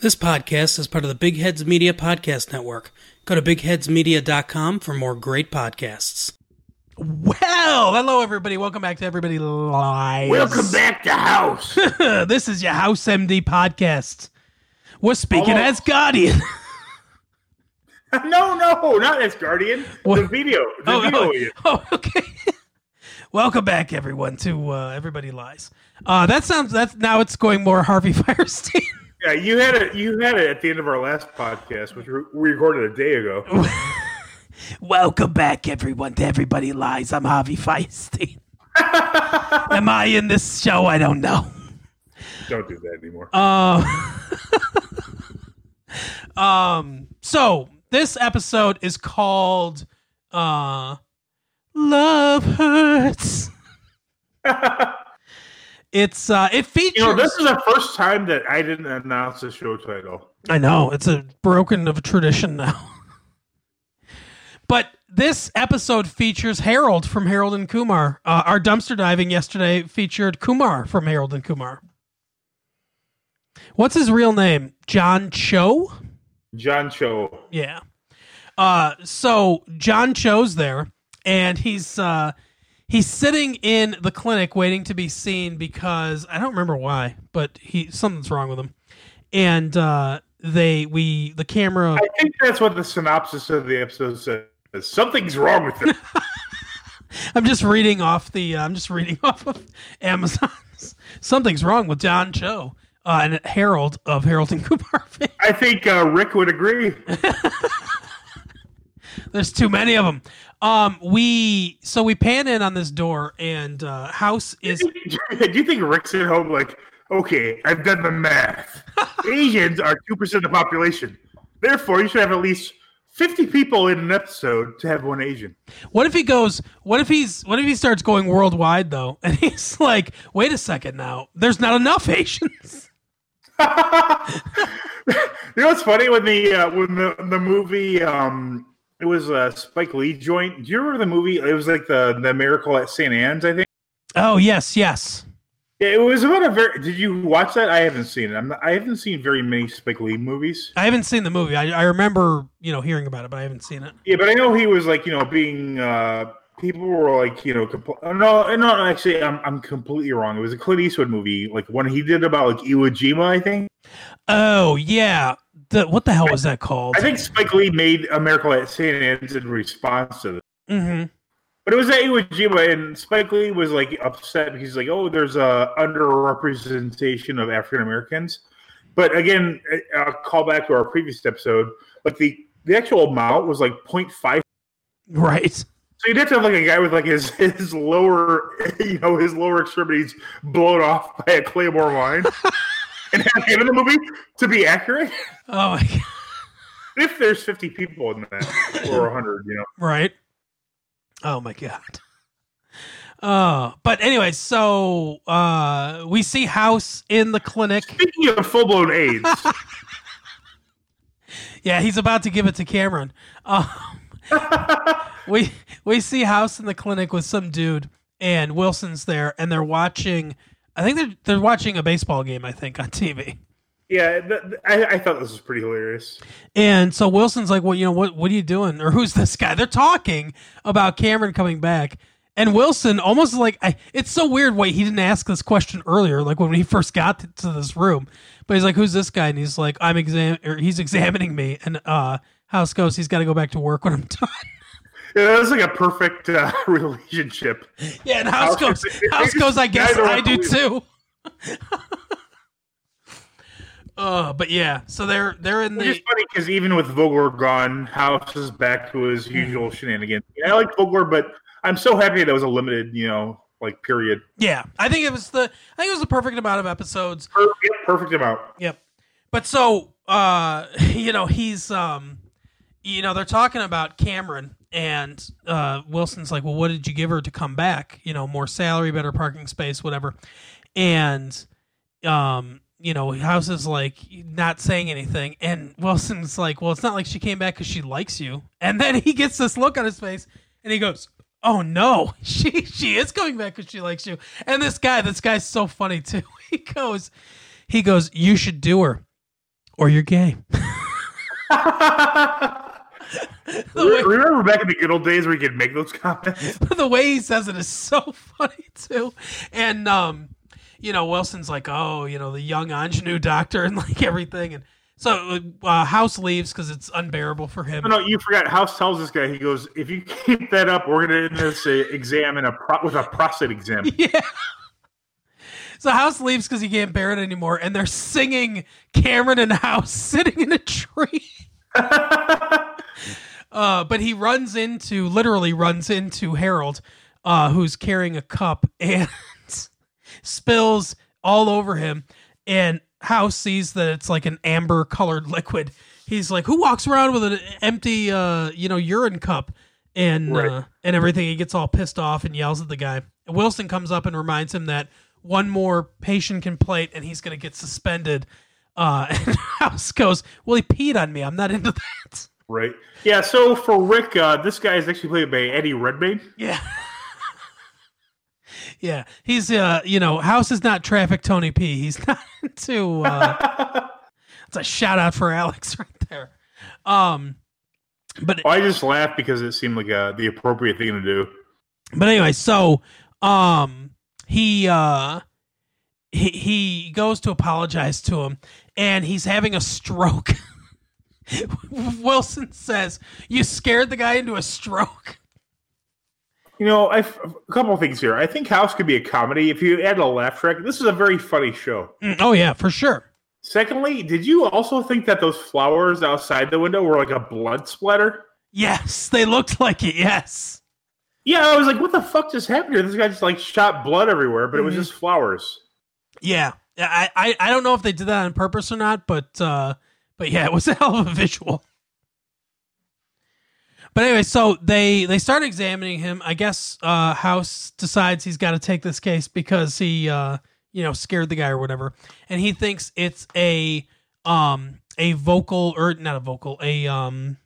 This podcast is part of the Big Heads Media Podcast Network. Go to bigheadsmedia.com for more great podcasts. Well, hello everybody. Welcome back to Everybody Lies. Welcome back to house. this is your House MD podcast. We're speaking Hello. as Guardian. no, no, not as Guardian. What? The video. The oh, video. oh, oh, okay. Welcome back, everyone, to uh, Everybody Lies. Uh, that sounds. That's now it's going more Harvey Fierstein. Yeah, you had it. You had it at the end of our last podcast, which we recorded a day ago. Welcome back, everyone, to Everybody Lies. I'm Harvey Fierstein. Am I in this show? I don't know. Don't do that anymore. Uh, um. So this episode is called uh, "Love Hurts." It's uh, it features. you know, this is the first time that I didn't announce the show title. I know it's a broken of a tradition now. but this episode features Harold from Harold and Kumar. Uh, our dumpster diving yesterday featured Kumar from Harold and Kumar. What's his real name? John Cho. John Cho. Yeah. Uh, so John Cho's there, and he's uh, he's sitting in the clinic waiting to be seen because I don't remember why, but he something's wrong with him, and uh, they we the camera. I think that's what the synopsis of the episode says. Something's wrong with him. I'm just reading off the. Uh, I'm just reading off of Amazon. Something's wrong with John Cho uh, and Harold of Harold and Kumar. I think uh, Rick would agree. There's too many of them. Um, we so we pan in on this door, and uh, house is Do you think Rick's at home like, okay, I've done the math. Asians are 2% of the population. Therefore, you should have at least 50 people in an episode to have one Asian. What if he goes? What if he's? What if he starts going worldwide though? And he's like, "Wait a second, now there's not enough Asians." you know what's funny when the uh, when the the movie um it was a Spike Lee joint. Do you remember the movie? It was like the the Miracle at St. Anne's, I think. Oh yes, yes. Yeah, it was about a very. Did you watch that? I haven't seen it. I'm not, I haven't seen very many Spike Lee movies. I haven't seen the movie. I, I remember, you know, hearing about it, but I haven't seen it. Yeah, but I know he was like you know being. uh People were like, you know, compl- oh, no, no. Actually, I'm I'm completely wrong. It was a Clint Eastwood movie, like one he did about like Iwo Jima, I think. Oh yeah. The, what the hell was that called? I think Spike Lee made A Miracle at St. Anne's in response to this. hmm But it was at Iwo Jima, and Spike Lee was like upset because he's like, "Oh, there's a underrepresentation of African Americans." But again, I'll call back to our previous episode. Like the the actual amount was like 0.5. Right. So you'd have to have like a guy with like his his lower, you know, his lower extremities blown off by a claymore mine, and in the movie to be accurate. Oh my god. If there's 50 people in that, or 100, you know. Right. Oh my god. Uh, but anyway, so uh, we see House in the clinic. Speaking of full blown AIDS, Yeah, he's about to give it to Cameron. Um, we we see House in the clinic with some dude, and Wilson's there, and they're watching. I think they're they're watching a baseball game. I think on TV. yeah, th- th- I, I thought this was pretty hilarious. And so Wilson's like, "Well, you know what? What are you doing? Or who's this guy?" They're talking about Cameron coming back, and Wilson almost like I, it's so weird. Wait, he didn't ask this question earlier, like when he first got to, to this room. But he's like, "Who's this guy?" And he's like, "I'm exam, or he's examining me." And uh, House goes, "He's got to go back to work when I'm done." Yeah, that was like a perfect uh, relationship. Yeah, and House goes, House goes. I guess I do too. uh, but yeah, so they're they're in the funny because even with Vogler gone, House is back to his usual shenanigans. Yeah, I like Vogler, but I'm so happy that was a limited, you know, like period. yeah. I think it was the I think it was the perfect amount of episodes. Per- yeah, perfect amount. Yep. But so uh you know, he's um you know, they're talking about Cameron and uh Wilson's like, "Well, what did you give her to come back? You know, more salary, better parking space, whatever." And um you know, House is like not saying anything, and Wilson's like, "Well, it's not like she came back because she likes you." And then he gets this look on his face, and he goes, "Oh no, she she is coming back because she likes you." And this guy, this guy's so funny too. He goes, he goes, "You should do her, or you're gay. Re- Remember back in the good old days where you could make those comments? the way he says it is so funny too. And um, you know, Wilson's like, oh, you know, the young ingenue doctor and like everything, and so uh, House leaves because it's unbearable for him. No, no, you forgot. House tells this guy, he goes, if you keep that up, we're going to end this uh, exam in a pro- with a prostate exam. Yeah. So House leaves because he can't bear it anymore, and they're singing Cameron and House sitting in a tree. Uh, but he runs into, literally runs into Harold, uh, who's carrying a cup and spills all over him. And House sees that it's like an amber colored liquid. He's like, "Who walks around with an empty, uh, you know, urine cup?" And Right. uh, and everything. He gets all pissed off and yells at the guy. Wilson comes up and reminds him that one more patient complaint and he's going to get suspended. Uh, and House goes, "Well, he peed on me. I'm not into that." Right. Yeah, so for Rick, uh, this guy is actually played by Eddie Redmayne. Yeah. yeah, he's uh, you know, House is not traffic Tony P. He's not into uh It's a shout out for Alex right there. Um but I just laughed because it seemed like uh, the appropriate thing to do. but anyway, so um he uh he he goes to apologize to him and he's having a stroke. Wilson says, "You scared the guy into a stroke." You know, I, a couple of things here. I think House could be a comedy if you add a laugh track. This is a very funny show. Mm, Oh yeah, for sure. Secondly, did you also think that those flowers outside the window were like a blood splatter? Yes, they looked like it. Yes. Yeah, I was like, what the fuck just happened here? This guy just like shot blood everywhere, but it was Mhm. just flowers. Yeah, Yeah, I, I I don't know if they did that on purpose or not, but uh, but yeah, it was a hell of a visual. But anyway, so they they start examining him. I guess uh, House decides he's got to take this case because he uh, you know scared the guy or whatever, and he thinks it's a um a vocal or not a vocal a um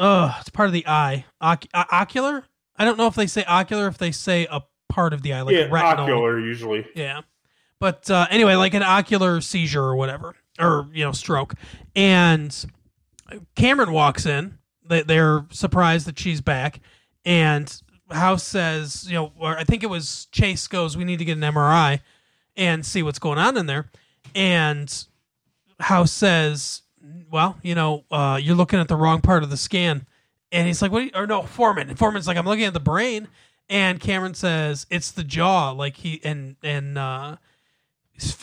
uh it's part of the eye Oc- uh, ocular. I don't know if they say ocular if they say a part of the eye like yeah, retinal. ocular usually. Yeah. But uh, anyway, like an ocular seizure or whatever, or, you know, stroke. And Cameron walks in. They, they're surprised that she's back. And House says, you know, or I think it was Chase goes, we need to get an MRI and see what's going on in there. And House says, well, you know, uh, you're looking at the wrong part of the scan. And he's like, what? Or no, Foreman. Foreman's like, I'm looking at the brain. And Cameron says, it's the jaw. Like he, and, and, uh,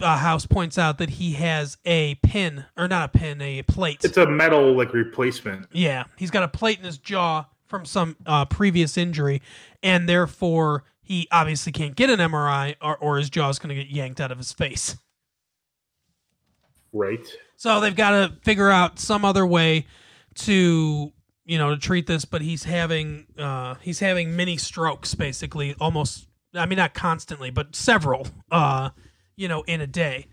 uh, House points out that he has a pin, or not a pin, a plate. It's a metal like replacement. Yeah, he's got a plate in his jaw from some uh, previous injury, and therefore he obviously can't get an MRI, or, or his jaw's going to get yanked out of his face. Right. So they've got to figure out some other way to you know to treat this, but he's having uh, he's having mini strokes basically, almost. I mean, not constantly, but several. Uh, you know, in a day.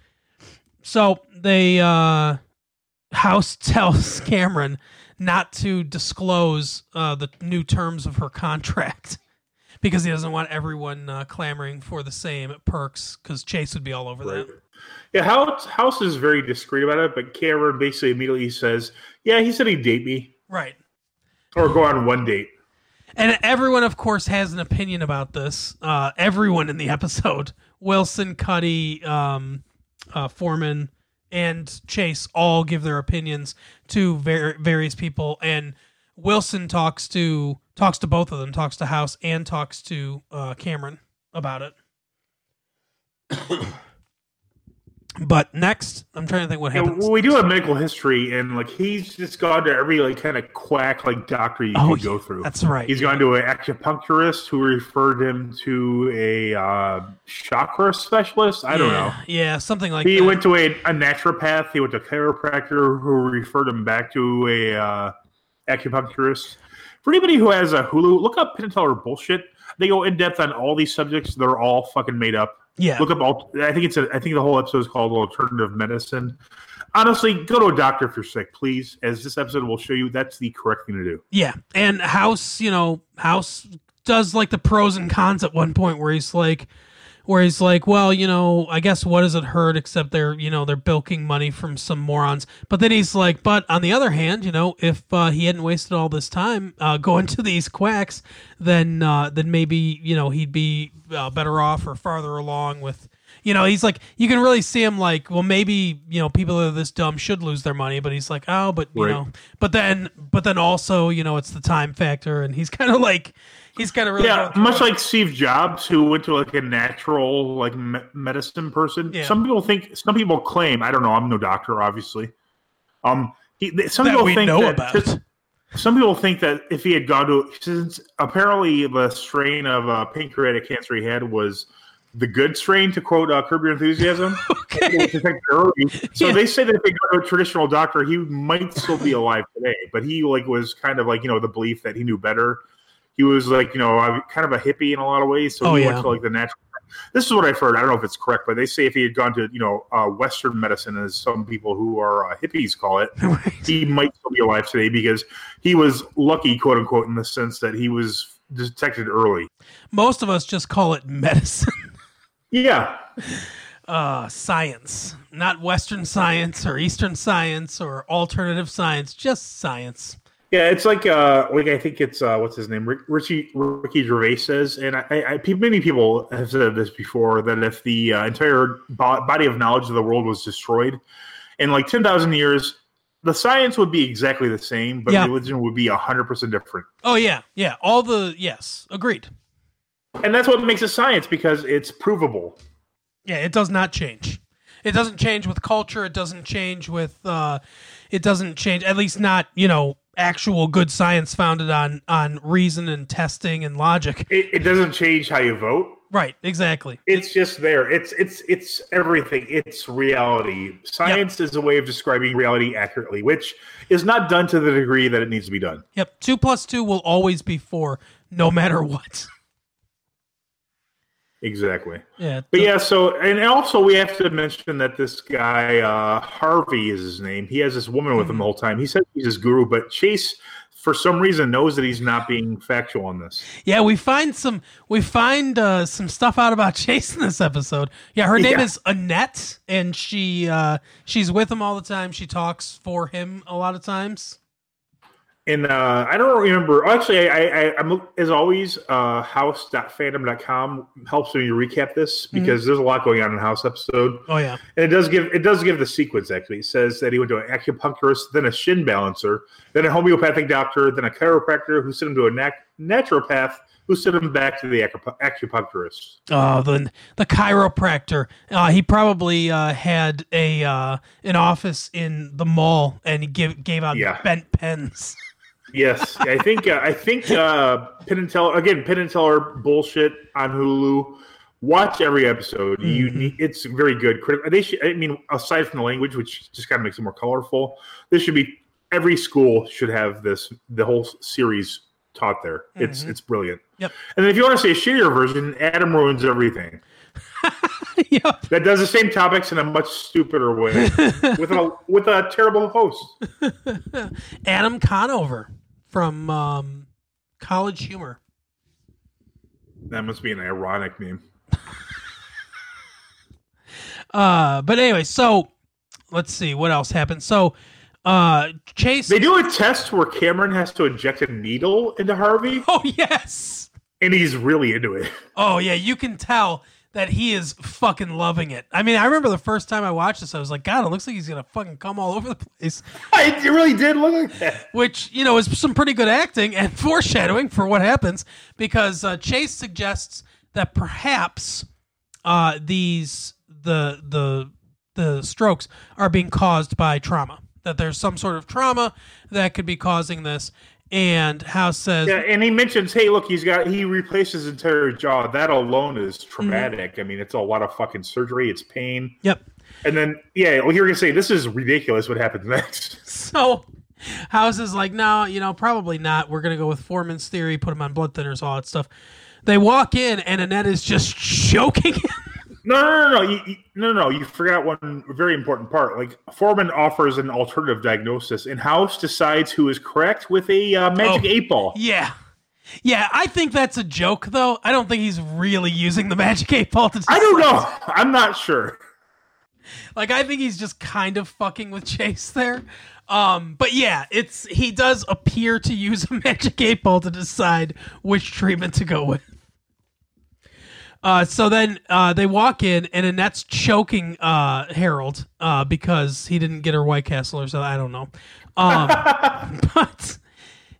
So they uh, House tells Cameron not to disclose uh, the new terms of her contract because he doesn't want everyone uh, clamoring for the same perks because Chase would be all over Right. that. Yeah, House, House is very discreet about it, but Cameron basically immediately says, "Yeah, he said he'd date me Right. or go on one date." And everyone, of course, has an opinion about this. Uh, everyone in the episode Wilson, Cuddy, um, uh, Foreman, and Chase all give their opinions to ver- various people. And Wilson talks to talks to both of them, talks to House and talks to uh, Cameron about it. but next, I'm trying to think what Yeah, happens. well, we do have medical history, and like he's just gone to every like kind of quack like doctor you Oh, could go through. That's right. He's gone to an acupuncturist who referred him to a uh, chakra specialist. I don't know. Yeah, something like that. He that. went to a, a naturopath. He went to a chiropractor who referred him back to a uh, acupuncturist. For anybody who has a Hulu, look up Penn and Teller bullshit. They go in depth on all these subjects. They're all fucking made up. Yeah. Look up all. I think it's a. I think the whole episode is called alternative medicine. Honestly, go to a doctor if you're sick, please. As this episode will show you, that's the correct thing to do. Yeah, and House, you know, House does like the pros and cons at one point where he's like, where he's like, well, you know, I guess what does it hurt except they're, you know, they're bilking money from some morons. But then he's like, but on the other hand, you know, if uh, he hadn't wasted all this time uh, going to these quacks, then uh, then maybe you know he'd be uh, better off or farther along with. You know, he's like, you can really see him like, well, maybe you know, people that are this dumb should lose their money, but he's like, oh, but you Right. know, but then, but then also, you know, it's the time factor, and he's kind of like, he's kind of really Yeah, much like Steve Jobs, who went to like a natural like me- medicine person. Yeah. Some people think, some people claim. I don't know. I'm no doctor, obviously. Um, he, some that people think that some people think that if he had gone to since apparently the strain of uh, pancreatic cancer he had was the good strain to quote uh, Curb Your Enthusiasm. Okay. which affected early. So Yeah. they say that if they go to a traditional doctor, he might still be alive today. But he like was kind of like you know the belief that he knew better. He was like you know kind of a hippie in a lot of ways. So Oh, he yeah. went to like the natural. This is what I've heard. I don't know if it's correct, but they say if he had gone to you know uh, Western medicine, as some people who are uh, hippies call it, he might still be alive today because he was lucky, quote unquote, in the sense that he was detected early. Most of us just call it medicine. Yeah, uh, science, not Western science or Eastern science or alternative science, just science. Yeah, it's like uh, like I think it's uh, what's his name, Rick, Richie Ricky Gervais says, and I, I, many people have said this before that if the uh, entire bo- body of knowledge of the world was destroyed in like ten thousand years, the science would be exactly the same, but Yeah. religion would be hundred percent different. Oh yeah, yeah. All the yes, agreed. And that's what makes it science because it's provable. Yeah, it does not change. It doesn't change with culture. It doesn't change with. Uh, it doesn't change. At least not you know actual good science founded on on reason and testing and logic. It, it doesn't change how you vote. Right. Exactly. It's just there. It's it's it's everything. It's reality. Science is a way of describing reality accurately, which is not done to the degree that it needs to be done. Yep. Two plus two will always be four, no matter what. Exactly. Yeah. But yeah, so and also we have to mention that this guy uh, Harvey is his name. He has this woman with him the whole time. He says he's his guru, but Chase, for some reason, knows that he's not being factual on this. Yeah, we find some we find uh, some stuff out about Chase in this episode. Yeah, her name Yeah. is Annette, and she uh, she's with him all the time. She talks for him a lot of times. And uh, I don't remember. Actually, I, I, I'm as always. Uh, House.fandom.com helps me recap this because there's a lot going on in the House episode. Oh yeah, And it does give it does give the sequence actually. It says that he went to an acupuncturist, then a shin balancer, then a homeopathic doctor, then a chiropractor who sent him to a nat- naturopath who sent him back to the acup- acupuncturist. oh the the chiropractor. Uh, he probably uh, had a uh, an office in the mall, and he give, gave out Yeah. bent pens. Yes, I think uh, I think uh, Penn and Teller again. Penn and Teller bullshit on Hulu. Watch every episode. You need, it's very good. They should. I mean, aside from the language, which just kind of makes it more colorful, this should be every school should have this. The whole series taught there. It's it's brilliant. Yep. And then if you want to say a shittier version, Adam ruins everything. yep. That does the same topics in a much stupider way with a with a terrible host. Adam Conover from um, College Humor. That must be an ironic name. Uh, but anyway, so let's see what else happened. So uh, Chase. They do a test where Cameron has to inject a needle into Harvey, Oh yes. and he's really into it. Oh yeah, you can tell that he is fucking loving it. I mean, I remember the first time I watched this, I was like, God, it looks like he's gonna fucking come all over the place. It really did look like that. Which you know is some pretty good acting and foreshadowing for what happens because uh, Chase suggests that perhaps uh, these the the the strokes are being caused by trauma. That there's some sort of trauma that could be causing this. And House says, Yeah, and he mentions, hey, look, he's got he replaced his entire jaw. That alone is mm-hmm. traumatic. I mean, it's a lot of fucking surgery. It's pain. "Yep." And then, yeah, well, you're gonna say this is ridiculous. What happens next? So House is like, no, you know, probably not. We're gonna go with Foreman's theory, put him on blood thinners, all that stuff. They walk in and Annette is just choking him. No, no, no, no, you, you, no, no. You forgot one very important part. Like Foreman offers an alternative diagnosis, and House decides who is correct with a uh, magic Oh. eight ball. yeah. Yeah, I think that's a joke, though. I don't think he's really using the magic eight ball to. I don't know. I'm not sure. Like, I think he's just kind of fucking with Chase there. Um, but yeah, it's he does appear to use a magic eight ball to decide which treatment to go with. Uh, so then uh, they walk in, and Annette's choking uh, Harold uh, because he didn't get her White Castle or something. I don't know. Um, but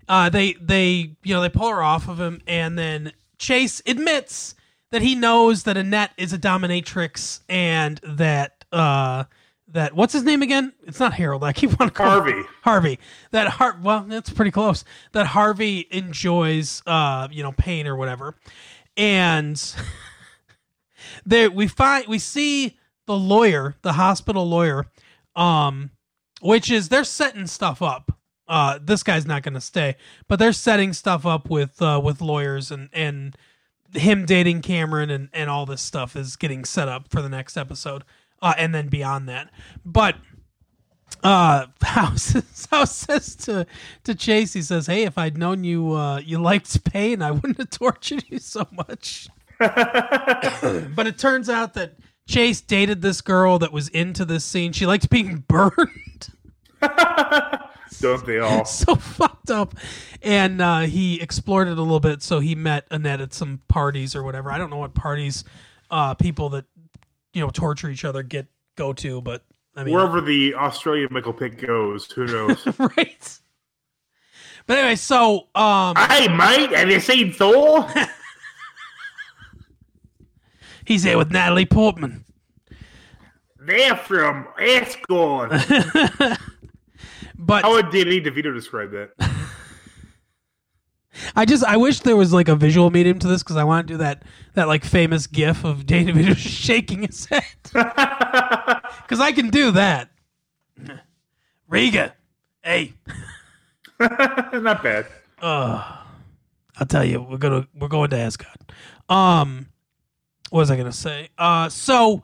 uh, they they you know they pull her off of him, and then Chase admits that he knows that Annette is a dominatrix, and that uh, that what's his name again? It's not Harold. I keep wanting to call him- Harvey. Harvey. That Har well, that's pretty close. That Harvey enjoys uh, you know, pain or whatever. And there we find we see the lawyer, the hospital lawyer, um, which is they're setting stuff up. Uh, this guy's not going to stay, but they're setting stuff up with uh, with lawyers and and him dating Cameron and and all this stuff is getting set up for the next episode, uh, and then beyond that. But uh House House says to to Chase, he says, Hey, if I'd known you uh you liked pain, I wouldn't have tortured you so much. but it turns out that Chase dated this girl that was into this scene. She liked being burned. Don't they all? so fucked up. And uh, he explored it a little bit. So he met Annette at some parties or whatever. I don't know what parties uh, people that you know torture each other get go to, but I mean, Wherever the Australian Michael Pitt goes, who knows? right. But anyway, so um, hey, mate, have you seen Thor? He's there with Natalie Portman. They're from Asgard. But How would Danny DeVito describe that? I just I wish there was like a visual medium to this because I want to do that that like famous GIF of Danny DeVito shaking his head because I can do that. Riga, hey, Not bad. I'll tell you, we're gonna we're going to Asgard. Um, what was I gonna say? Uh, so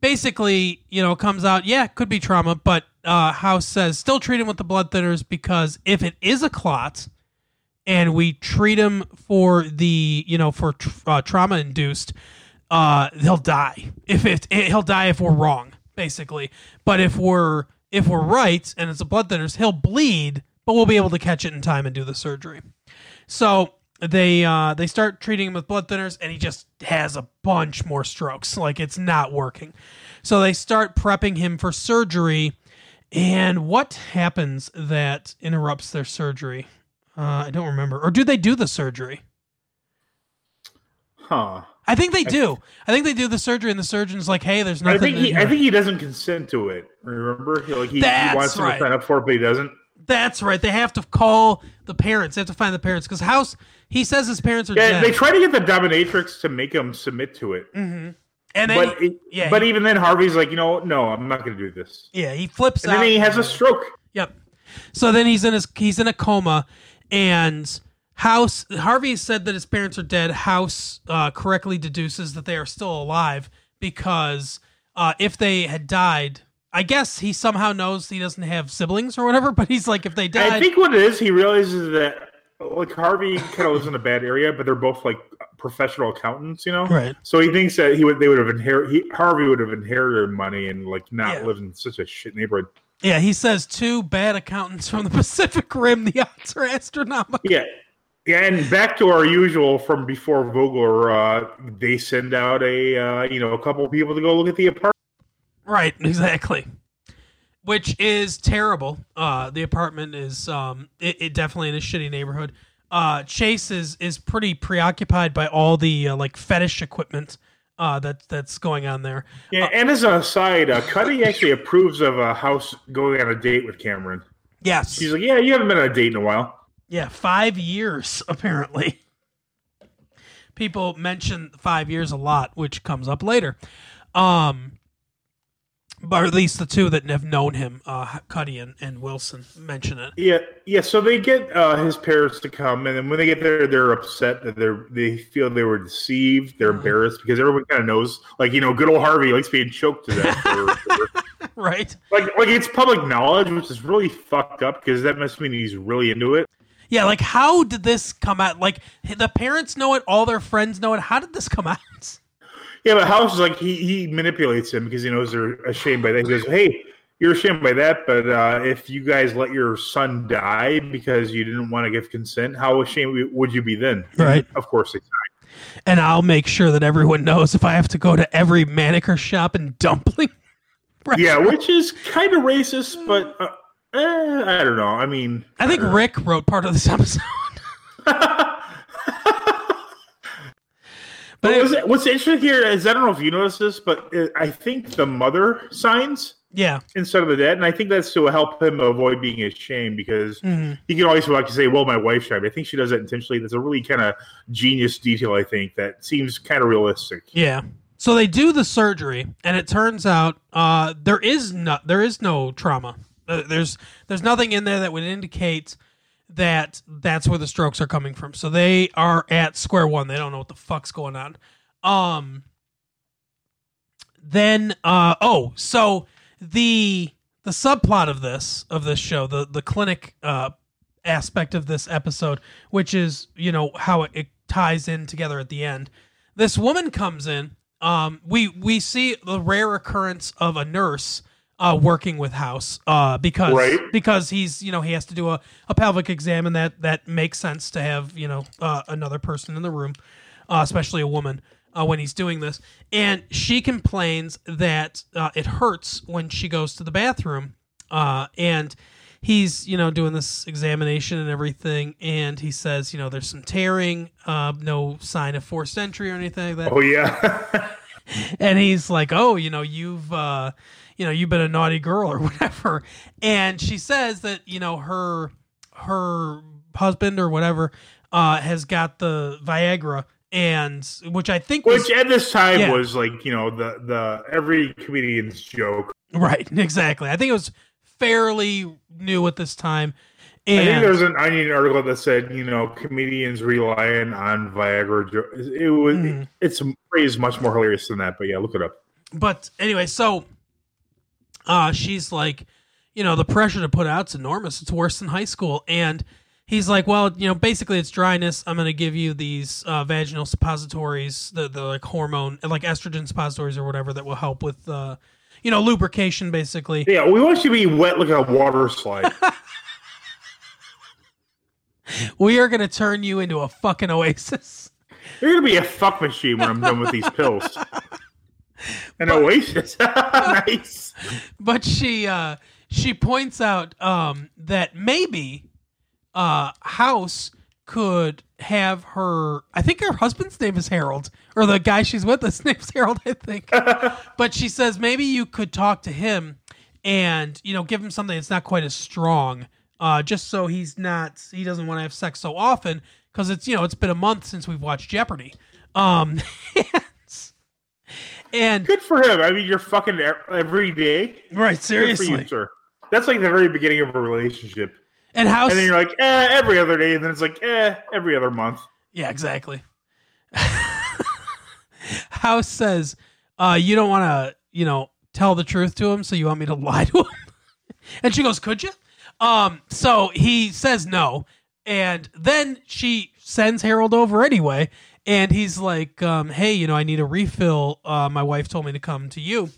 basically, you know, it comes out, yeah, could be trauma, but uh, House says still treat him with the blood thinners because if it is a clot, and we treat him for the you know for tr- uh, trauma induced, uh, he'll die. If it, he'll die if we're wrong, basically. But if we're if we're right and it's a blood thinners, he'll bleed, but we'll be able to catch it in time and do the surgery. So they uh, they start treating him with blood thinners, and he just has a bunch more strokes. Like it's not working. So they start prepping him for surgery. And what happens that interrupts their surgery? Uh, I don't remember. Or do they do the surgery? Huh. I think they do. I think they do the surgery, and the surgeon's like, "Hey, there's I nothing." think he. I think he doesn't consent to it. Remember, he, like he, he wants him right. to sign up for it, but he doesn't. That's right. They have to call the parents. They have to find the parents because House. He says his parents are Yeah, dead, they try to get the dominatrix to make him submit to it, and then but he- it, yeah, but he- even then, Harvey's like, you know, no, I'm not going to do this. yeah, he flips And out. then he has a stroke. Yep. So then he's in his he's in a coma, and House Harvey said that his parents are dead. House uh, correctly deduces that they are still alive because uh, if they had died, I guess he somehow knows he doesn't have siblings or whatever. But he's like, if they die, I think what it is, he realizes that like Harvey kind of lives in a bad area, but they're both like professional accountants, you know. Right. So he thinks that he would they would have inherited Harvey would have inherited money and like not Yeah. lived in such a shit neighborhood. yeah, he says two bad accountants from the Pacific Rim. The odds are astronomical. Yeah. Yeah, and back to our usual from before Vogler, uh, they send out a uh, you know a couple people to go look at the apartment. Right, exactly. Which is terrible. Uh, the apartment is um, it, it definitely in a shitty neighborhood. Uh, Chase is is pretty preoccupied by all the uh, like fetish equipment uh, that that's going on there. Yeah, and as an aside, uh, Cuddy actually approves of a house going on a date with Cameron. Yes, She's like, "Yeah, you haven't been on a date in a while." yeah, five years apparently. People mention five years a lot, which comes up later. Um, but at least the two that have known him, uh, Cuddy and, and Wilson, mention it. Yeah, yeah. So they get uh, his parents to come, and then when they get there, they're upset that they're they feel they were deceived. They're embarrassed because everyone kind of knows, like you know, good old Harvey likes being choked to death. or- or- Right. like, like it's public knowledge, which is really fucked up because that must mean he's really into it. Yeah, like how did this come out? Like the parents know it, all their friends know it. How did this come out? Yeah, but House is like he he manipulates him because he knows they're ashamed by that. He goes, "Hey, you're ashamed by that, but uh, if you guys let your son die because you didn't want to give consent, how ashamed would you be then?" Right. Of course they die. And I'll make sure that everyone knows if I have to go to every manicure shop and Dumpling. Yeah, which is kind of racist, but uh, eh, I don't know. I mean, I think Rick wrote part of this episode. But it- what's interesting here is I don't know if you noticed this, but it, I think the mother signs yeah, instead of the dad, and I think that's to help him avoid being ashamed because Mhm. he can always like to say, "Well, my wife signed." I think she does that intentionally. That's a really kind of genius detail. I think that seems kind of realistic. yeah. So they do the surgery, and it turns out uh, there is no there is no trauma. Uh, there's there's nothing in there that would indicate that that's where the strokes are coming from. So they are at square one. They don't know what the fuck's going on. Um. Then uh oh so the the subplot of this of this show the the clinic uh aspect of this episode which is you know how it, it ties in together at the end this woman comes in um we we see the rare occurrence of a nurse uh working with house uh because Right. because he's you know he has to do a, a pelvic exam and that that makes sense to have you know uh, another person in the room uh, especially a woman uh, when he's doing this. And she complains that uh, it hurts when she goes to the bathroom uh, and he's you know doing this examination and everything and he says you know there's some tearing uh, no sign of forced entry or anything like that. Oh yeah, and he's like, "Oh, you know, you've uh, you know, you've been a naughty girl or whatever." And she says that you know her her husband or whatever uh, has got the Viagra, and which I think was which at this time Yeah. was like you know the the every comedian's joke. right, exactly. I think it was fairly new at this time, I think and there was an Onion article that said, you know, comedians relying on Viagra. jo- It was Mhm. it's phrase much more hilarious than that, but yeah, look it up. but anyway, so uh she's like, you know, the pressure to put out's enormous. It's worse than high school. And he's like, well, you know, basically it's dryness. I'm gonna give you these uh, vaginal suppositories, the the like hormone like estrogen suppositories or whatever that will help with uh you know, lubrication basically. Yeah, we want you to be wet like a water slide. We are gonna turn you into a fucking oasis. You're gonna be a fuck machine when I'm done with these pills. An oasis, nice. but she uh she points out um that maybe uh house could have her i think her husband's name is harold or the guy she's with his name's harold i think. But she says maybe you could talk to him and you know give him something that's not quite as strong uh just so he's not he doesn't want to have sex so often because it's you know it's been a month since we've watched jeopardy. Um and Good for him. I mean, you're fucking every day. right seriously you, sir. That's like the very beginning of a relationship, and house and then you're like, eh, every other day, and then it's like, eh, every other month. Yeah, exactly. House says, uh, you don't want to, you know, tell the truth to him, so you want me to lie to him? and she goes, could you? Um, so he says no. And then she sends Harold over anyway. And he's like, um, hey, you know, I need a refill. Uh, my wife told me to come to you.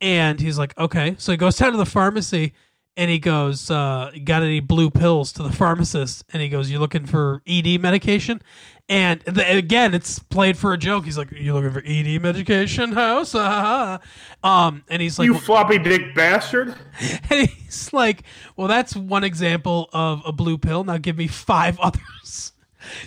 And he's like, okay. So he goes down to the pharmacy and he goes, uh, got any blue pills to the pharmacist? And he goes, "You're looking for ED medication? And th- again, it's played for a joke. He's like, you looking for ED medication, house? Um, and he's like, you floppy dick bastard. and he's like, well, that's one example of a blue pill. Now give me five others.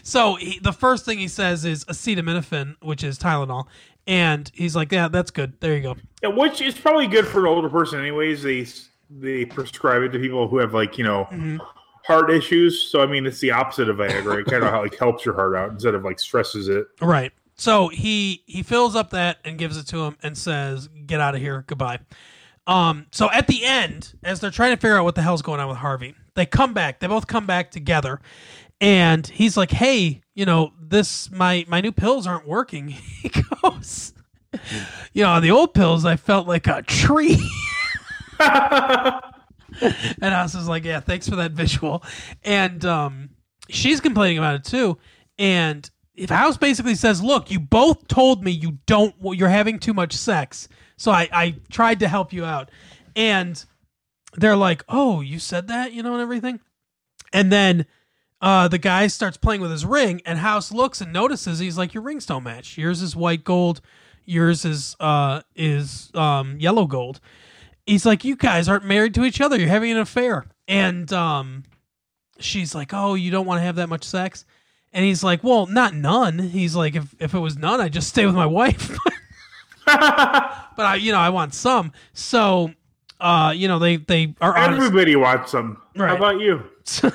So he, the first thing he says is acetaminophen, which is Tylenol. And he's like, yeah, that's good. There you go. Yeah, which is probably good for an older person, anyways. They they prescribe it to people who have like you know Mm-hmm. heart issues. So I mean, it's the opposite of Viagra. It kind of like helps your heart out instead of like stresses it. Right. So he he fills up that and gives it to him and says, "Get out of here. Goodbye." Um. So at the end, as they're trying to figure out what the hell's going on with Harvey, they come back. They both come back together, and he's like, "Hey, you know this my my new pills aren't working." He goes, "You know, on the old pills, I felt like a tree." and I was just like, "Yeah, thanks for that visual." And um, she's complaining about it too. And if House basically says, "Look, you both told me you don't, you're having too much sex, so I, I tried to help you out," and they're like, "Oh, you said that," you know, and everything, and then. Uh, the guy starts playing with his ring, and House looks and notices. He's like, "Your rings don't match. Yours is white gold. Yours is uh is um yellow gold." He's like, "You guys aren't married to each other. You're having an affair." And um, she's like, "Oh, you don't want to have that much sex," and he's like, "Well, not none." He's like, "If if it was none, I'd just stay with my wife." but I, you know, I want some. So, uh, you know, they they are honest. Everybody wants some. Right. How about you?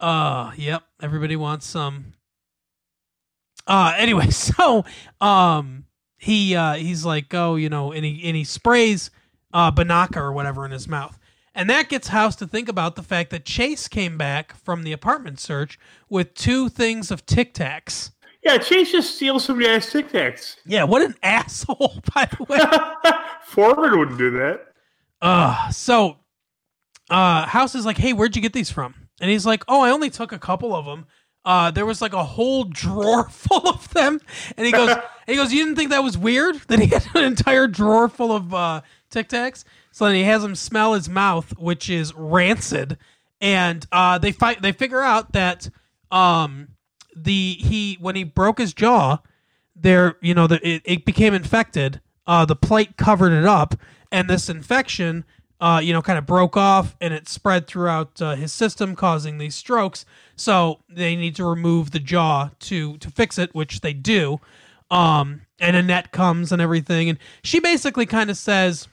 uh, yep. Everybody wants some. Uh, anyway, so um, he uh he's like, oh, you know, and he and he sprays uh Binaca or whatever in his mouth. And that gets House to think about the fact that Chase came back from the apartment search with two things of Tic Tacs. Yeah, Chase just steals some guy's Tic Tacs. Yeah, what an asshole, by the way. Foreman wouldn't do that. Uh, so uh, House is like, hey, where'd you get these from? And he's like, oh, I only took a couple of them. Uh, there was like a whole drawer full of them. And he goes, and he goes, you didn't think that was weird that he had an entire drawer full of uh, Tic Tacs? So then he has him smell his mouth, which is rancid, and uh, they fight. They figure out that um, the he when he broke his jaw, there you know the, it, it became infected. Uh, the plate covered it up, and this infection, uh, you know, kind of broke off, and it spread throughout uh, his system, causing these strokes. So they need to remove the jaw to to fix it, which they do. Um, and Annette comes and everything, and she basically kind of says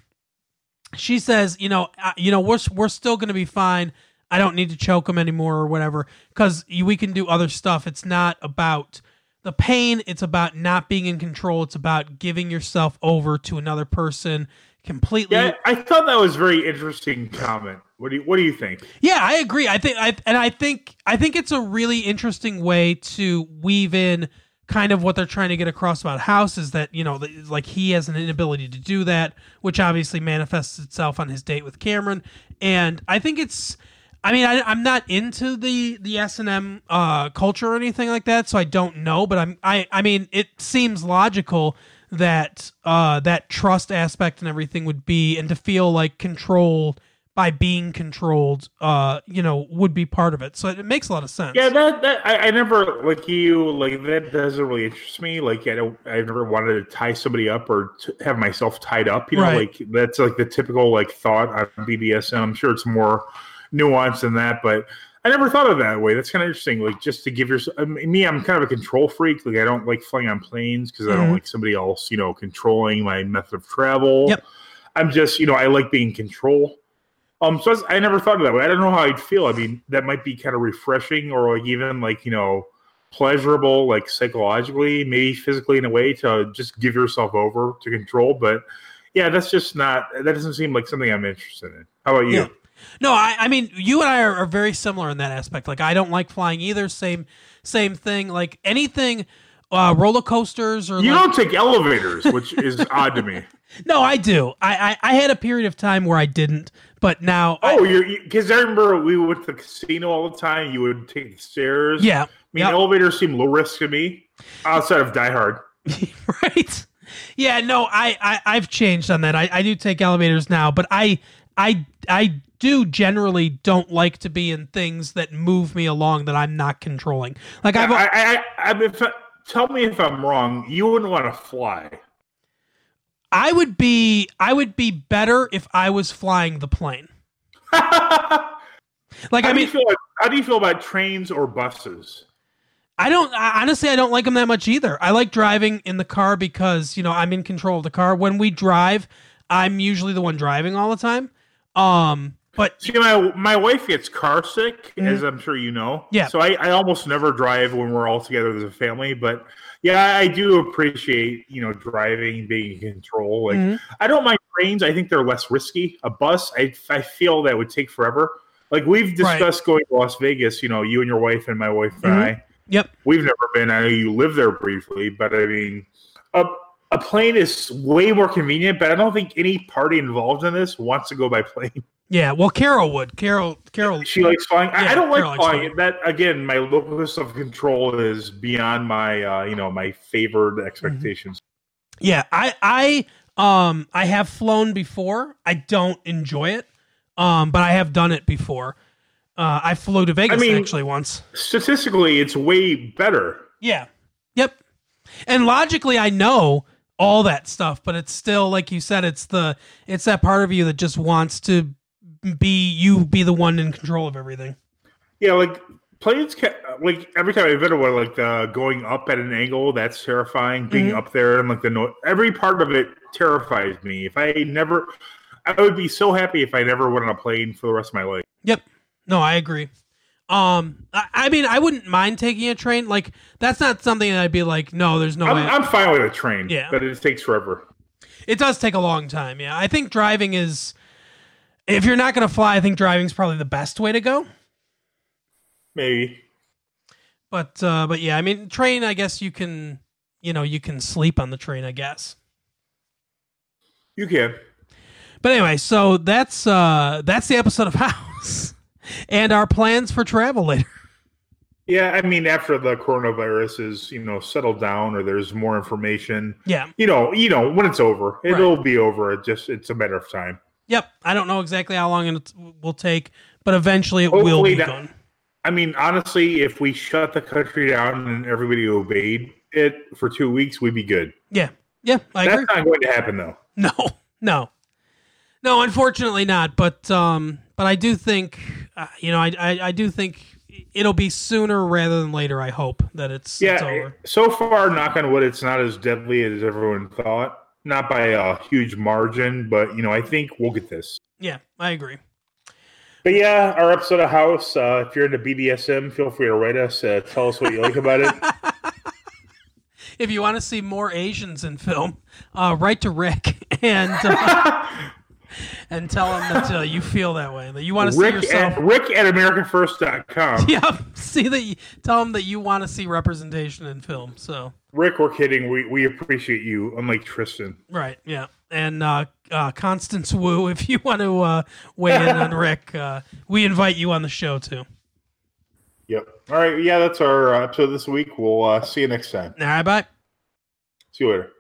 she says, you know, uh, you know, we're we're still going to be fine. I don't need to choke him anymore or whatever because we can do other stuff. It's not about the pain. It's about not being in control. It's about giving yourself over to another person completely. Yeah, I thought that was a very interesting comment. What do you What do you think? Yeah, I agree. I think, I, and I think, I think it's a really interesting way to weave in kind of what they're trying to get across about House is that you know, like he has an inability to do that, which obviously manifests itself on his date with Cameron. And I think it's, I mean, I, I'm not into the the S and M uh, culture or anything like that, so I don't know. But I'm, I, I mean, it seems logical that uh, that trust aspect and everything would be, and to feel like controlled by being controlled, uh, you know, would be part of it. So it makes a lot of sense. Yeah, that that I, I never like you like that doesn't really interest me. Like I don't, I never wanted to tie somebody up or have myself tied up. You know, Right. like that's like the typical like thought on BDSM. I'm sure it's more nuanced than that, but I never thought of that way. That's kind of interesting. Like just to give yourself I mean, me, I'm kind of a control freak. Like I don't like flying on planes because I Mhm. don't like somebody else, you know, controlling my method of travel. Yep. I'm just, you know, I like being in control. Um, so I, I never thought of that way. I don't know how I'd feel. I mean, that might be kind of refreshing, or like even like you know, pleasurable, like psychologically, maybe physically in a way to just give yourself over to control. But yeah, that's just not. That doesn't seem like something I'm interested in. How about you? Yeah. No, I, I mean, you and I are, are very similar in that aspect. Like, I don't like flying either. Same, same thing. Like anything, uh, roller coasters or You like, don't take elevators, which is odd to me. no, I do. I, I, I had a period of time where I didn't, but now, I- Oh, you're because I remember we went to the casino all the time. You would take the stairs. yeah, I mean, Yep. elevators seem low risk to me outside of Die Hard. right. Yeah, no, I, I I've changed on that. I, I do take elevators now, but I I I do generally don't like to be in things that move me along that I'm not controlling. Like I've I, I, I, I if, tell me if I'm wrong. You wouldn't want to fly. I would be I would be better if I was flying the plane. how, Like I do you mean, feel about, how do you feel about trains or buses? I don't I, honestly I don't like them that much either. I like driving in the car because, you know, I'm in control of the car. When we drive, I'm usually the one driving all the time. Um but See, my my wife gets car sick, as I'm sure you know. Mm-hmm. Yeah. So I, I almost never drive when we're all together as a family. But yeah, I do appreciate you know driving, being in control. Like Mhm. I don't mind trains. I think they're less risky. A bus, I I feel that would take forever. Like we've Right. discussed going to Las Vegas. You know, you and your wife and my wife and Mhm. I. Yep. We've never been. I know you live there briefly, but I mean, a a plane is way more convenient. But I don't think any party involved in this wants to go by plane. Yeah, well, Carol would. Carol, Carol. She likes flying. I- Yeah, I don't like Carol flying. That again, my locus of control is beyond my uh, you know my favored expectations. Yeah, I, I, um, I have flown before. I don't enjoy it, um, but I have done it before. Uh, I flew to Vegas mean- actually once. Statistically, it's way better. Yeah. Yep. And logically, I know all that stuff, but it's still like you said. It's the it's that part of you that just wants to be you be the one in control of everything. Yeah, like planes. Ca- like every time I've been to one, like the going up at an angle, that's terrifying. Being Mhm. up there and like the no- every part of it terrifies me. If I never, I would be so happy if I never went on a plane for the rest of my life. Yep. No, I agree. Um, I, I mean, I wouldn't mind taking a train. Like that's not something that I'd be like, no, there's no I'm, way. I'm fine with a train, Yeah. but it takes forever. It does take a long time. Yeah, I think driving is. If you're not going to fly, I think driving is probably the best way to go. Maybe. But uh, but yeah, I mean, train. I guess you can, you know, you can sleep on the train. I guess. You can. But anyway, so that's uh that's the episode of House, and our plans for travel later. Yeah, I mean, after the coronavirus is you know settled down, or there's more information, Yeah. you know, you know, when it's over, it'll be over. It just it's a matter of time. Yep. I don't know exactly how long it will take, but eventually it will be that- gone. I mean, honestly, if we shut the country down and everybody obeyed it for two weeks, we'd be good. Yeah. Yeah. I That's agree. not going to happen, though. No. No. No. Unfortunately, not. But um. But I do think, uh, you know, I, I I do think it'll be sooner rather than later. I hope that it's it's Yeah, over. so far, knock on wood, it's not as deadly as everyone thought. Not by a huge margin, but you know, I think we'll get this. Yeah. I agree. But yeah, our episode of House. Uh, if you're into BDSM, feel free to write us. Uh, tell us what you like about it. If you want to see more Asians in film, uh, write to Rick and uh, and tell him that uh, you feel that way. That you want to see Rick yourself. at, Rick at AmericanFirst.com. yeah, see that. You, tell him that you want to see representation in film. So Rick, we're kidding. We we appreciate you, unlike Tristan. right, yeah. And uh, uh, Constance Wu, if you want to uh, weigh in on Rick, uh, we invite you on the show too. Yep. All right. Yeah, that's our uh, episode this week. We'll uh, see you next time. All right, bye. See you later.